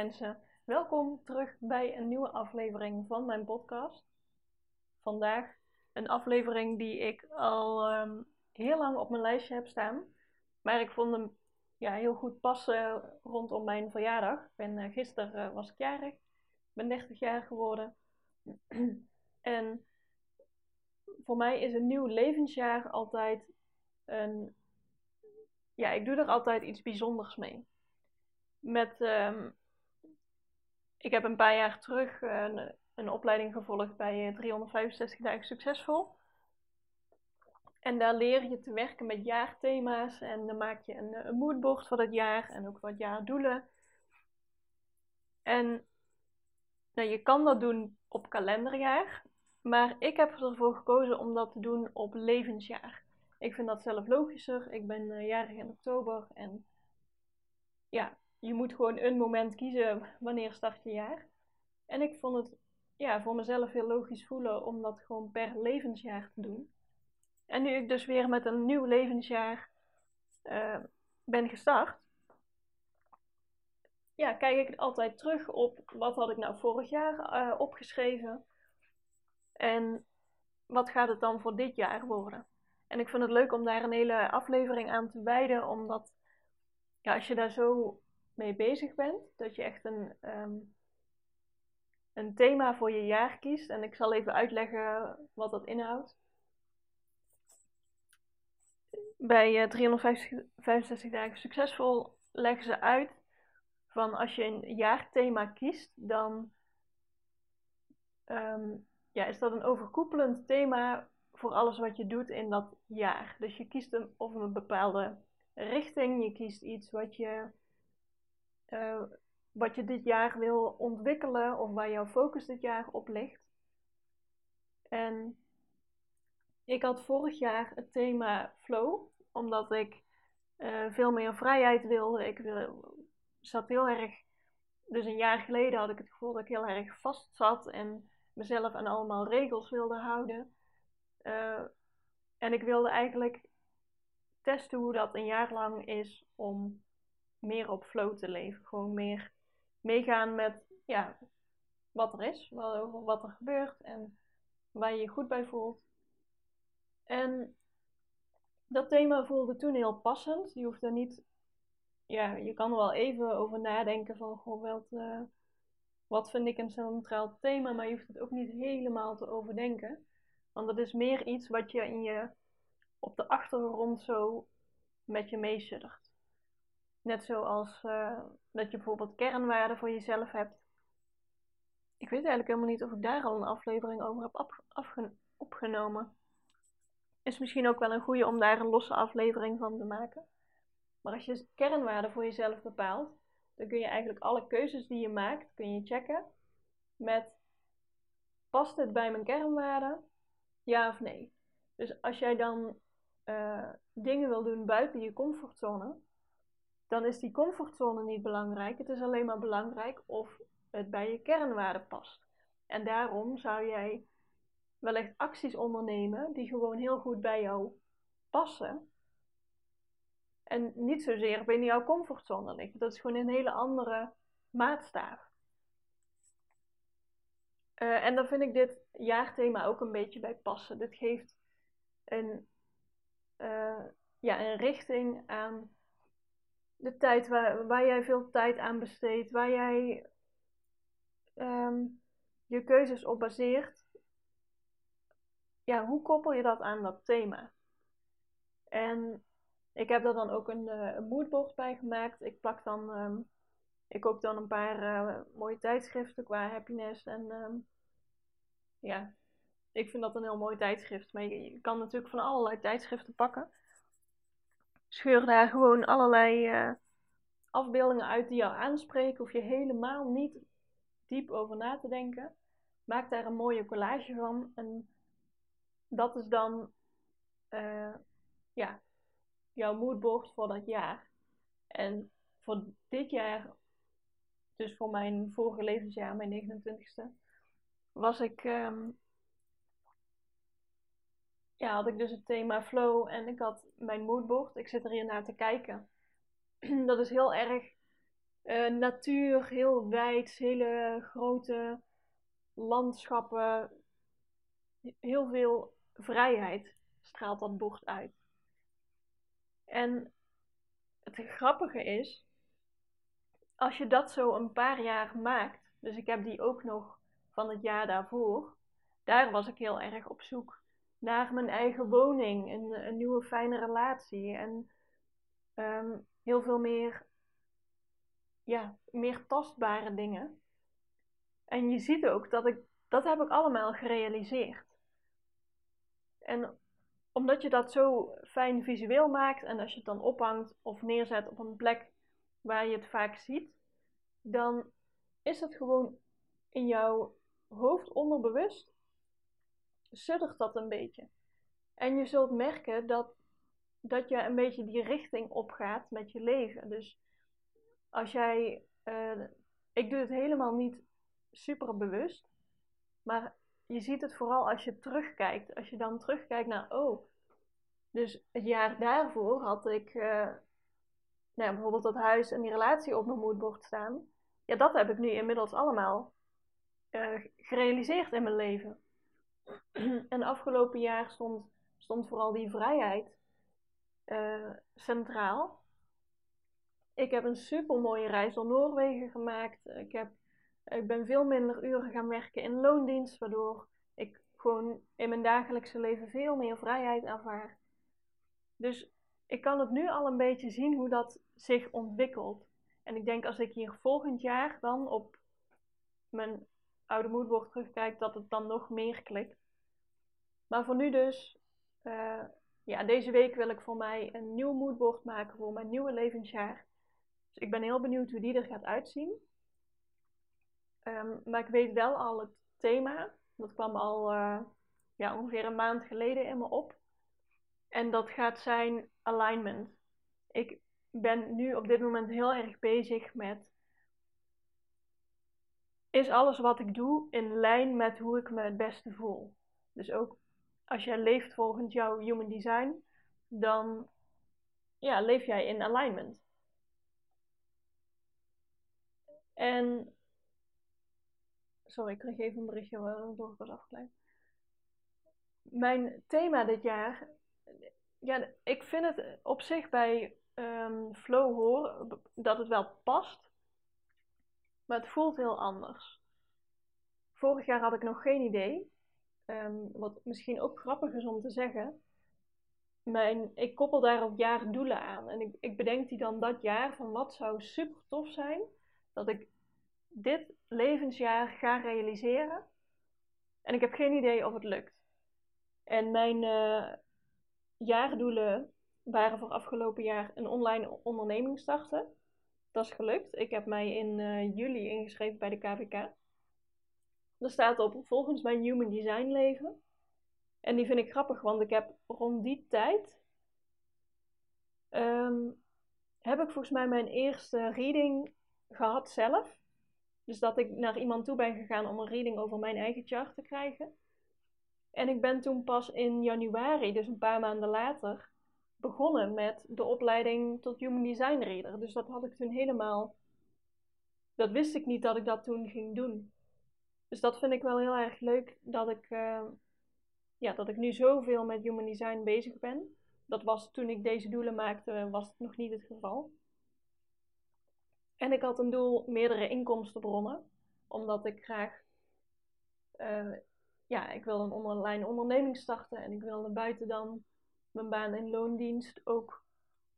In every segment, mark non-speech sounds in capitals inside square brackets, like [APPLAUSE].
Mensen. Welkom terug bij een nieuwe aflevering van mijn podcast. Vandaag een aflevering die ik al ehm, heel lang op mijn lijstje heb staan. Maar ik vond hem ja, heel goed passen rondom mijn verjaardag. Ben, uh, gisteren uh, was ik jarig. Ik ben 30 jaar geworden. [CLEARS THROAT] en voor mij is een nieuw levensjaar altijd een... Ja, ik doe er altijd iets bijzonders mee met. Um, ik heb een paar jaar terug een, een opleiding gevolgd bij 365 eh, dagen succesvol. En daar leer je te werken met jaarthema's en dan maak je een, een moodboard voor dat jaar en ook wat jaardoelen. En nou, je kan dat doen op kalenderjaar, maar ik heb ervoor gekozen om dat te doen op levensjaar. Ik vind dat zelf logischer. Ik ben uh, jarig in oktober en ja, je moet gewoon een moment kiezen wanneer start je jaar. En ik vond het ja, voor mezelf heel logisch voelen om dat gewoon per levensjaar te doen. En nu ik dus weer met een nieuw levensjaar uh, ben gestart, ja, kijk ik altijd terug op wat had ik nou vorig jaar uh, opgeschreven en wat gaat het dan voor dit jaar worden. En ik vind het leuk om daar een hele aflevering aan te wijden, omdat ja, als je daar zo mee bezig bent. Dat je echt een, um, een thema voor je jaar kiest. En ik zal even uitleggen wat dat inhoudt. Bij uh, 365 dagen succesvol leggen ze uit van als je een jaarthema kiest, dan um, ja, is dat een overkoepelend thema voor alles wat je doet in dat jaar. Dus je kiest een, of een bepaalde richting, je kiest iets wat je uh, wat je dit jaar wil ontwikkelen of waar jouw focus dit jaar op ligt. En ik had vorig jaar het thema flow, omdat ik uh, veel meer vrijheid wilde. Ik wil, zat heel erg, dus een jaar geleden had ik het gevoel dat ik heel erg vast zat en mezelf aan allemaal regels wilde houden. Uh, en ik wilde eigenlijk testen hoe dat een jaar lang is om meer op flow te leven. Gewoon meer meegaan met ja, wat er is, wat, er gebeurt en waar je je goed bij voelt. En dat thema voelde toen heel passend. Je hoeft er niet, ja, je kan er wel even over nadenken van, goh, wat, uh, wat vind ik een centraal thema, maar je hoeft het ook niet helemaal te overdenken. Want dat is meer iets wat je in je, op de achtergrond zo met je meesuddert. Net zoals uh, dat je bijvoorbeeld kernwaarden voor jezelf hebt. Ik weet eigenlijk helemaal niet of ik daar al een aflevering over heb opgenomen. Is misschien ook wel een goede om daar een losse aflevering van te maken. Maar als je kernwaarden voor jezelf bepaalt, dan kun je eigenlijk alle keuzes die je maakt, kun je checken met past het bij mijn kernwaarden? Ja of nee? Dus als jij dan uh, dingen wil doen buiten je comfortzone, dan is die comfortzone niet belangrijk. Het is alleen maar belangrijk of het bij je kernwaarden past. En daarom zou jij wellicht acties ondernemen die gewoon heel goed bij jou passen. En niet zozeer binnen jouw comfortzone liggen. Dat is gewoon een hele andere maatstaaf. Uh, en dan vind ik dit jaarthema ook een beetje bij passen. Dit geeft een, uh, ja, een richting aan de tijd waar, waar jij veel tijd aan besteedt, waar jij um, je keuzes op baseert, ja, hoe koppel je dat aan dat thema? En ik heb er dan ook een, uh, moodboard bij gemaakt. Ik plak dan, um, ik koop dan een paar uh, mooie tijdschriften qua happiness. En um, ja, ik vind dat een heel mooi tijdschrift. Maar je kan natuurlijk van allerlei tijdschriften pakken scheur daar gewoon allerlei uh, afbeeldingen uit die jou aanspreken. Hoef je helemaal niet diep over na te denken. Maak daar een mooie collage van. En dat is dan uh, ja, jouw moodboard voor dat jaar. En voor dit jaar, dus voor mijn vorige levensjaar, mijn 29ste, was ik, um, ja, had ik dus het thema flow en ik had mijn moodboard. Ik zit er hier naar te kijken. [CLEARS THROAT] dat is heel erg uh, natuur, heel wijd, hele grote landschappen, heel veel vrijheid straalt dat bord uit. En het grappige is, als je dat zo een paar jaar maakt, dus ik heb die ook nog van het jaar daarvoor, daar was ik heel erg op zoek naar mijn eigen woning, een, een nieuwe fijne relatie en ehm, heel veel meer, ja, meer tastbare dingen. En je ziet ook dat ik, dat heb ik allemaal gerealiseerd. En omdat je dat zo fijn visueel maakt en als je het dan ophangt of neerzet op een plek waar je het vaak ziet, dan is het gewoon in jouw hoofd onderbewust, suddert dat een beetje. En je zult merken dat, dat je een beetje die richting opgaat met je leven. Dus als jij, uh, ik doe het helemaal niet super bewust, maar je ziet het vooral als je terugkijkt. Als je dan terugkijkt naar, oh, dus het jaar daarvoor had ik uh, nou, bijvoorbeeld dat huis en die relatie op mijn moodboard staan. Ja, dat heb ik nu inmiddels allemaal uh, gerealiseerd in mijn leven. [CLEARS THROAT] en afgelopen jaar stond, stond vooral die vrijheid uh, centraal. Ik heb een super mooie reis door Noorwegen gemaakt. Ik heb ik ben veel minder uren gaan werken in loondienst, waardoor ik gewoon in mijn dagelijkse leven veel meer vrijheid ervaar. Dus ik kan het nu al een beetje zien hoe dat zich ontwikkelt. En ik denk als ik hier volgend jaar dan op mijn oude moodboard terugkijk, dat het dan nog meer klikt. Maar voor nu dus, uh, ja, deze week wil ik voor mij een nieuw moodboard maken voor mijn nieuwe levensjaar. Dus ik ben heel benieuwd hoe die er gaat uitzien. Um, maar ik weet wel al het thema. Dat kwam al uh, ja, ongeveer een maand geleden in me op. En dat gaat zijn alignment. Ik ben nu op dit moment heel erg bezig met. Is alles wat ik doe in lijn met hoe ik me het beste voel? Dus ook als jij leeft volgens jouw human design, dan ja, leef jij in alignment. En Sorry, ik kreeg even een berichtje waardoor ik was afgeleid. Mijn thema dit jaar. Ja, ik vind het op zich bij um, Flow horen dat het wel past. Maar het voelt heel anders. Vorig jaar had ik nog geen idee. Um, wat misschien ook grappig is om te zeggen. Mijn, ik koppel daar ook jaardoelen aan. En ik, ik bedenk die dan dat jaar van wat zou super tof zijn. Dat ik dit levensjaar ga realiseren. En ik heb geen idee of het lukt. En mijn uh, jaardoelen waren voor afgelopen jaar een online onderneming starten. Dat is gelukt. Ik heb mij in uh, juli ingeschreven bij de KVK. Er staat op volgens mijn Human Design leven. En die vind ik grappig, want ik heb rond die tijd. Um, heb ik volgens mij mijn eerste reading gehad zelf. Dus dat ik naar iemand toe ben gegaan om een reading over mijn eigen chart te krijgen. En ik ben toen pas in januari, dus een paar maanden later, begonnen met de opleiding tot Human Design Reader. Dus dat had ik toen helemaal. Dat wist ik niet dat ik dat toen ging doen. Dus dat vind ik wel heel erg leuk dat ik, uh, ja, dat ik nu zoveel met Human Design bezig ben. Dat was toen ik deze doelen maakte, was het nog niet het geval. En ik had een doel meerdere inkomstenbronnen, omdat ik graag, uh, ja, ik wilde een online onderneming starten en ik wilde buiten dan mijn baan in loondienst ook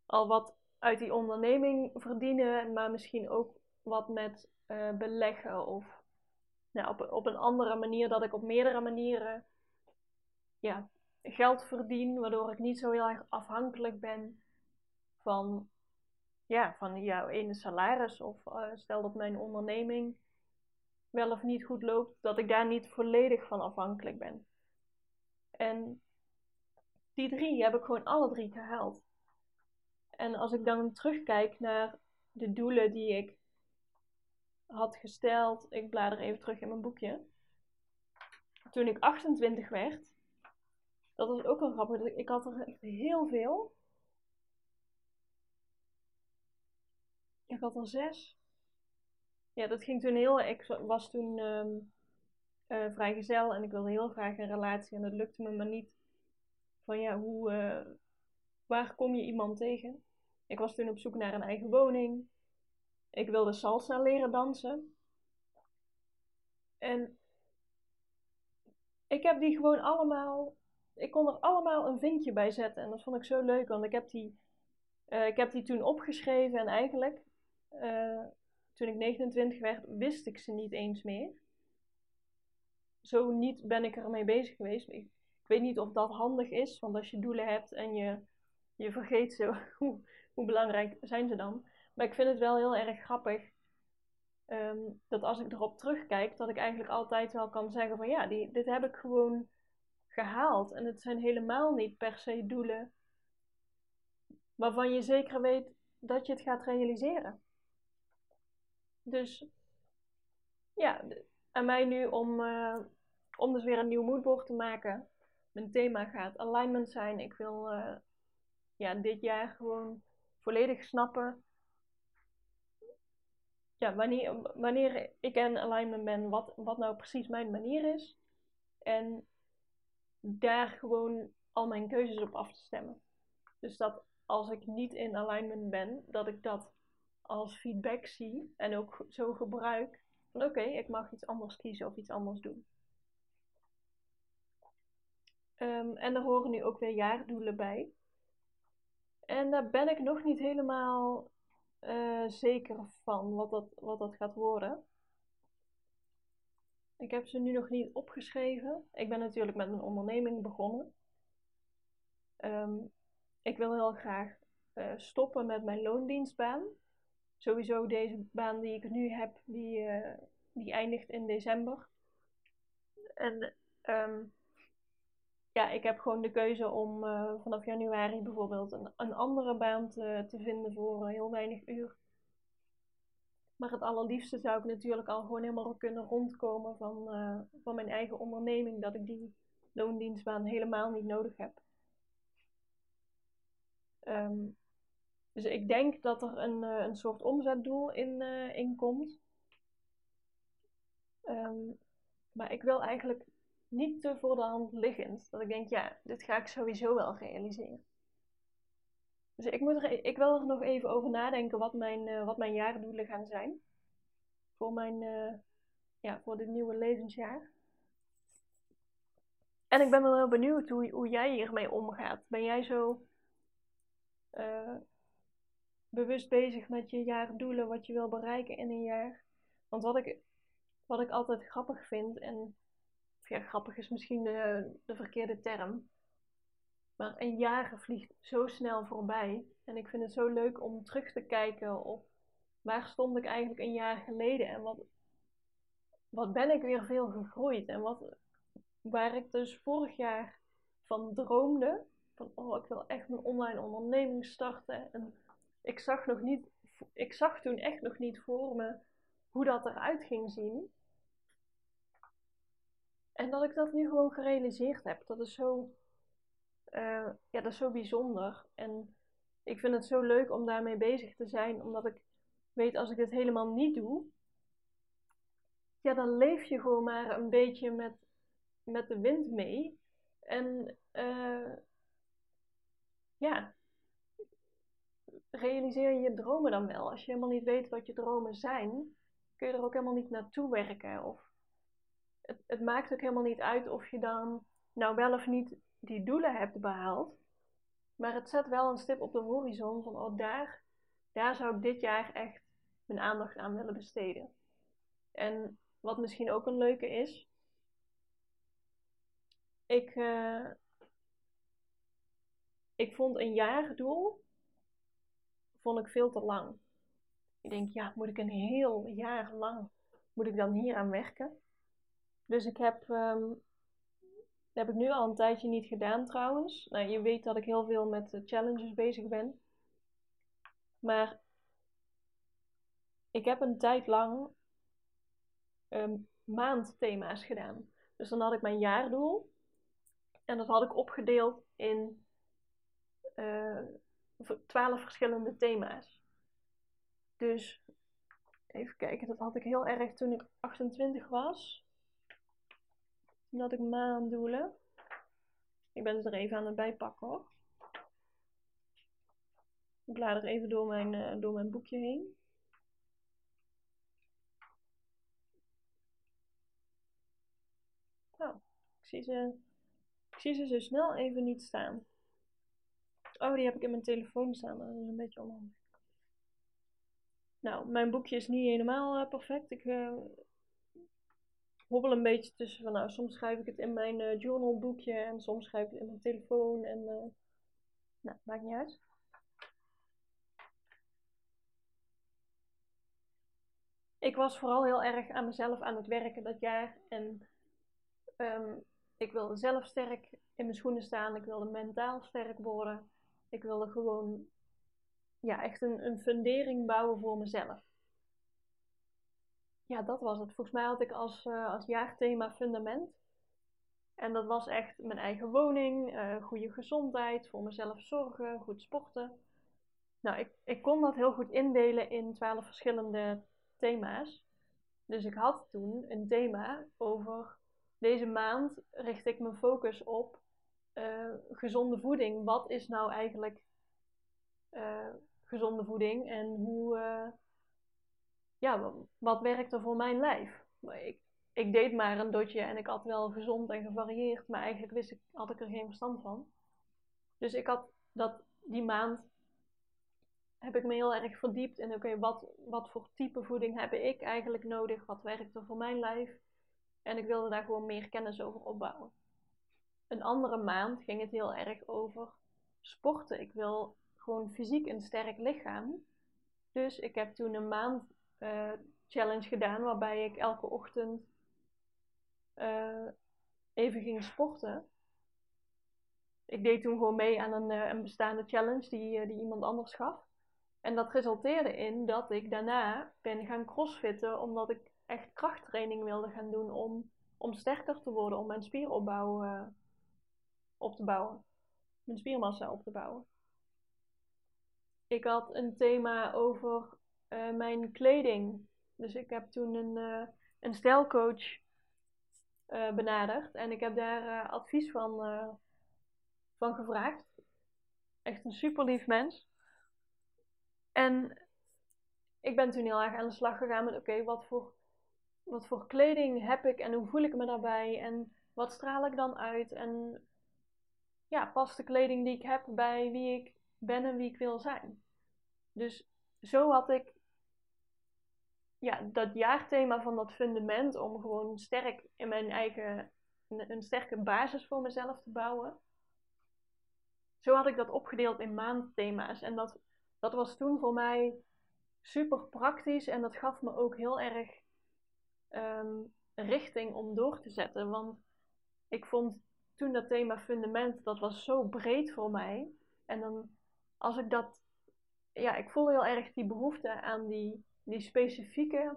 al wat uit die onderneming verdienen, maar misschien ook wat met uh, beleggen of nou, op, op een andere manier, dat ik op meerdere manieren ja, geld verdien, waardoor ik niet zo heel erg afhankelijk ben van ja, van jouw ene salaris of uh, stel dat mijn onderneming wel of niet goed loopt, dat ik daar niet volledig van afhankelijk ben. En die drie heb ik gewoon alle drie gehaald. En als ik dan terugkijk naar de doelen die ik had gesteld, ik blader even terug in mijn boekje. Toen ik 28 werd, dat was ook wel grappig. Ik had er echt heel veel. Ik had er zes. Ja, dat ging toen heel. Ik was toen um, uh, vrijgezel en ik wilde heel graag een relatie en dat lukte me maar niet. Van ja, hoe, uh, waar kom je iemand tegen? Ik was toen op zoek naar een eigen woning. Ik wilde salsa leren dansen. En ik heb die gewoon allemaal. Ik kon er allemaal een vinkje bij zetten. En dat vond ik zo leuk, want ik heb die, uh, ik heb die toen opgeschreven. En eigenlijk, uh, toen ik 29 werd, wist ik ze niet eens meer. Zo niet ben ik ermee bezig geweest. Ik weet niet of dat handig is, want als je doelen hebt en je, je vergeet zo, [LAUGHS] hoe, hoe belangrijk zijn ze dan? Maar ik vind het wel heel erg grappig um, dat als ik erop terugkijk, dat ik eigenlijk altijd wel kan zeggen van ja, die, dit heb ik gewoon gehaald. En het zijn helemaal niet per se doelen waarvan je zeker weet dat je het gaat realiseren. Dus ja, aan mij nu om, uh, om dus weer een nieuw moodboard te maken. Mijn thema gaat alignment zijn. Ik wil uh, ja, dit jaar gewoon volledig snappen ja, wanneer, wanneer ik in alignment ben, wat, wat nou precies mijn manier is. En daar gewoon al mijn keuzes op af te stemmen. Dus dat als ik niet in alignment ben, dat ik dat als feedback zie en ook zo gebruik. Van oké, ik mag iets anders kiezen of iets anders doen. Um, en er horen nu ook weer jaardoelen bij. En daar ben ik nog niet helemaal uh, zeker van wat dat, wat dat gaat worden. Ik heb ze nu nog niet opgeschreven. Ik ben natuurlijk met mijn onderneming begonnen. Um, ik wil heel graag uh, stoppen met mijn loondienstbaan. Sowieso deze baan die ik nu heb, die, uh, die eindigt in december. En um, ja, ik heb gewoon de keuze om uh, vanaf januari bijvoorbeeld een, een andere baan te, te vinden voor heel weinig uur. Maar het allerliefste zou ik natuurlijk al gewoon helemaal kunnen rondkomen van, uh, van mijn eigen onderneming, dat ik die loondienstbaan helemaal niet nodig heb. Um, dus ik denk dat er een, een soort omzetdoel in, in komt. Um, maar ik wil eigenlijk niet te voor de hand liggend. Dat ik denk, ja, dit ga ik sowieso wel realiseren. Dus ik, moet er, ik wil er nog even over nadenken wat mijn, uh, wat mijn jaardoelen gaan zijn. Voor, mijn, uh, ja, voor dit nieuwe levensjaar. En ik ben wel heel benieuwd hoe, hoe jij hiermee omgaat. Ben jij zo uh, bewust bezig met je jaardoelen, wat je wil bereiken in een jaar? Want wat ik, wat ik altijd grappig vind, en ja, grappig is misschien de, de verkeerde term. Maar een jaar vliegt zo snel voorbij. En ik vind het zo leuk om terug te kijken op waar stond ik eigenlijk een jaar geleden en wat, wat ben ik weer veel gegroeid. En wat, waar ik dus vorig jaar van droomde, van oh ik wil echt mijn online onderneming starten. En ik zag, nog niet, ik zag toen echt nog niet voor me hoe dat eruit ging zien. En dat ik dat nu gewoon gerealiseerd heb. Dat is zo, uh, ja, dat is zo bijzonder. En ik vind het zo leuk om daarmee bezig te zijn, omdat ik weet als ik dit helemaal niet doe, ja, dan leef je gewoon maar een beetje met, met de wind mee. En uh, ja, realiseer je je dromen dan wel. Als je helemaal niet weet wat je dromen zijn, kun je er ook helemaal niet naartoe werken. Of het, het maakt ook helemaal niet uit of je dan nou wel of niet die doelen hebt behaald. Maar het zet wel een stip op de horizon van, oh daar, daar zou ik dit jaar echt mijn aandacht aan willen besteden. En wat misschien ook een leuke is, ik, uh, ik vond een jaardoel vond ik veel te lang. Ik denk, ja, moet ik een heel jaar lang, moet ik dan hier aan werken? Dus ik heb, um, heb ik nu al een tijdje niet gedaan trouwens. Nou, je weet dat ik heel veel met challenges bezig ben. Maar ik heb een tijd lang um, maandthema's gedaan. Dus dan had ik mijn jaardoel. En dat had ik opgedeeld in uh, twaalf verschillende thema's. Dus even kijken, dat had ik heel erg toen ik 28 was. Had ik maanddoelen. Ik ben ze er even aan het bijpakken hoor. Ik blader even door mijn, uh, door mijn boekje heen. Nou, ik zie, ze, ik zie ze zo snel even niet staan. Oh, die heb ik in mijn telefoon staan. Dat is een beetje onhandig. Nou, mijn boekje is niet helemaal uh, perfect. Ik uh, hobbel een beetje tussen van, nou, soms schrijf ik het in mijn uh, journalboekje en soms schrijf ik het in mijn telefoon en, nou, maakt niet uit. Ik was vooral heel erg aan mezelf aan het werken dat jaar en um, ik wilde zelf sterk in mijn schoenen staan. Ik wilde mentaal sterk worden. Ik wilde gewoon ja, echt een, een fundering bouwen voor mezelf. Ja, dat was het. Volgens mij had ik als, uh, als jaarthema fundament. En dat was echt mijn eigen woning, uh, goede gezondheid, voor mezelf zorgen, goed sporten. Nou, ik, ik kon dat heel goed indelen in twaalf verschillende thema's. Dus ik had toen een thema over deze maand richt ik mijn focus op uh, gezonde voeding. Wat is nou eigenlijk gezonde voeding en hoe, ja, wat werkt er voor mijn lijf? Ik, ik deed maar een dotje en ik had wel gezond en gevarieerd, maar eigenlijk wist ik, had ik er geen verstand van. Dus ik had dat die maand heb ik me heel erg verdiept in oké, wat, wat voor type voeding heb ik eigenlijk nodig? Wat werkt er voor mijn lijf? En ik wilde daar gewoon meer kennis over opbouwen. Een andere maand ging het heel erg over sporten. Ik wil gewoon fysiek een sterk lichaam. Dus ik heb toen een maand uh, challenge gedaan waarbij ik elke ochtend uh, even ging sporten. Ik deed toen gewoon mee aan een, uh, een bestaande challenge die, die iemand anders gaf. En dat resulteerde in dat ik daarna ben gaan crossfitten omdat ik echt krachttraining wilde gaan doen om, om sterker te worden, om mijn spieropbouw op te bouwen. Mijn spiermassa op te bouwen. Ik had een thema over uh, mijn kleding. Dus ik heb toen een, uh, een stijlcoach benaderd. En ik heb daar advies van, van gevraagd. Echt een super lief mens. En ik ben toen heel erg aan de slag gegaan met: oké, wat voor wat voor kleding heb ik en hoe voel ik me daarbij en wat straal ik dan uit en ja, past de kleding die ik heb bij wie ik ben en wie ik wil zijn. Dus zo had ik ja, dat jaarthema van dat fundament om gewoon sterk in mijn eigen, een, sterke basis voor mezelf te bouwen. Zo had ik dat opgedeeld in maandthema's en dat, dat was toen voor mij super praktisch en dat gaf me ook heel erg um, richting om door te zetten. Want ik vond toen dat thema fundament, dat was zo breed voor mij. En dan, als ik dat, ja, ik voelde heel erg die behoefte aan die, die specifieke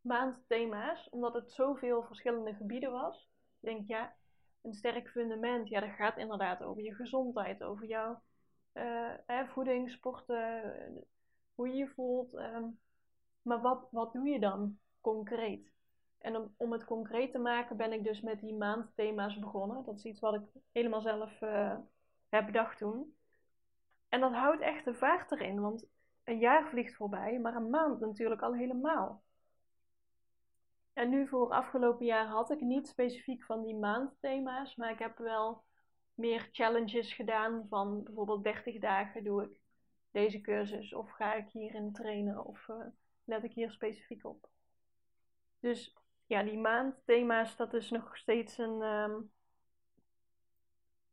maandthema's, omdat het zoveel verschillende gebieden was. Ik denk, ja, een sterk fundament, ja, dat gaat inderdaad over je gezondheid, over jouw uh, voeding, sporten, hoe je je voelt. Um, maar wat, wat doe je dan concreet. En om, om het concreet te maken ben ik dus met die maandthema's begonnen. Dat is iets wat ik helemaal zelf uh, heb bedacht toen. En dat houdt echt de vaart erin, want een jaar vliegt voorbij, maar een maand natuurlijk al helemaal. En nu voor afgelopen jaar had ik niet specifiek van die maandthema's, maar ik heb wel meer challenges gedaan van bijvoorbeeld 30 dagen doe ik deze cursus of ga ik hierin trainen of uh, let ik hier specifiek op. Dus ja, die maandthema's, dat is nog steeds een, um,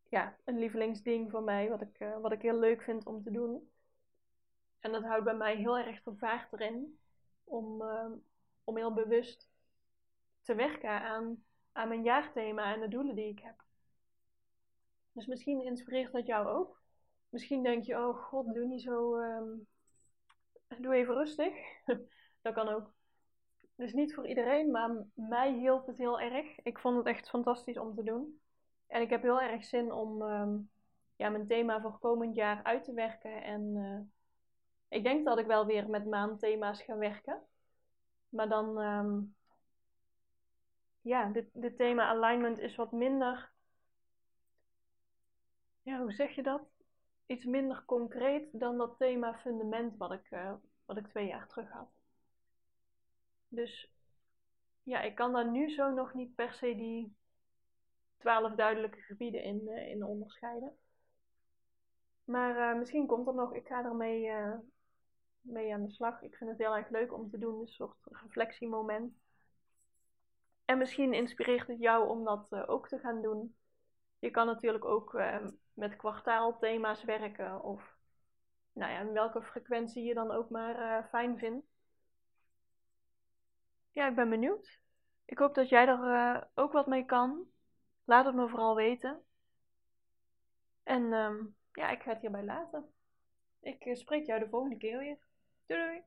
ja, een lievelingsding voor mij, wat ik, uh, wat ik heel leuk vind om te doen. En dat houdt bij mij heel erg de erin om, ehm, om heel bewust te werken aan, aan mijn jaarthema en de doelen die ik heb. Dus misschien inspireert dat jou ook. Misschien denk je, oh god, doe niet zo. Ehm, doe even rustig. [LAUGHS] dat kan ook. Dus niet voor iedereen, maar mij hielp het heel erg. Ik vond het echt fantastisch om te doen. En ik heb heel erg zin om ehm, ja, mijn thema voor komend jaar uit te werken. En uh, ik denk dat ik wel weer met maandthema's ga werken. Maar dan, um, ja, dit, thema alignment is wat minder, ja, hoe zeg je dat? Iets minder concreet dan dat thema fundament wat ik, uh, wat ik twee jaar terug had. Dus ja, ik kan daar nu zo nog niet per se die twaalf duidelijke gebieden in, uh, in onderscheiden. Maar uh, misschien komt er nog, ik ga ermee mee aan de slag. Ik vind het heel erg leuk om te doen, een soort reflectiemoment. En misschien inspireert het jou om dat uh, ook te gaan doen. Je kan natuurlijk ook ehm, met kwartaalthema's werken of nou ja, welke frequentie je dan ook maar fijn vindt. Ja, ik ben benieuwd. Ik hoop dat jij er ook wat mee kan. Laat het me vooral weten. En um, ja, ik ga het hierbij laten. Ik spreek jou de volgende keer weer. doing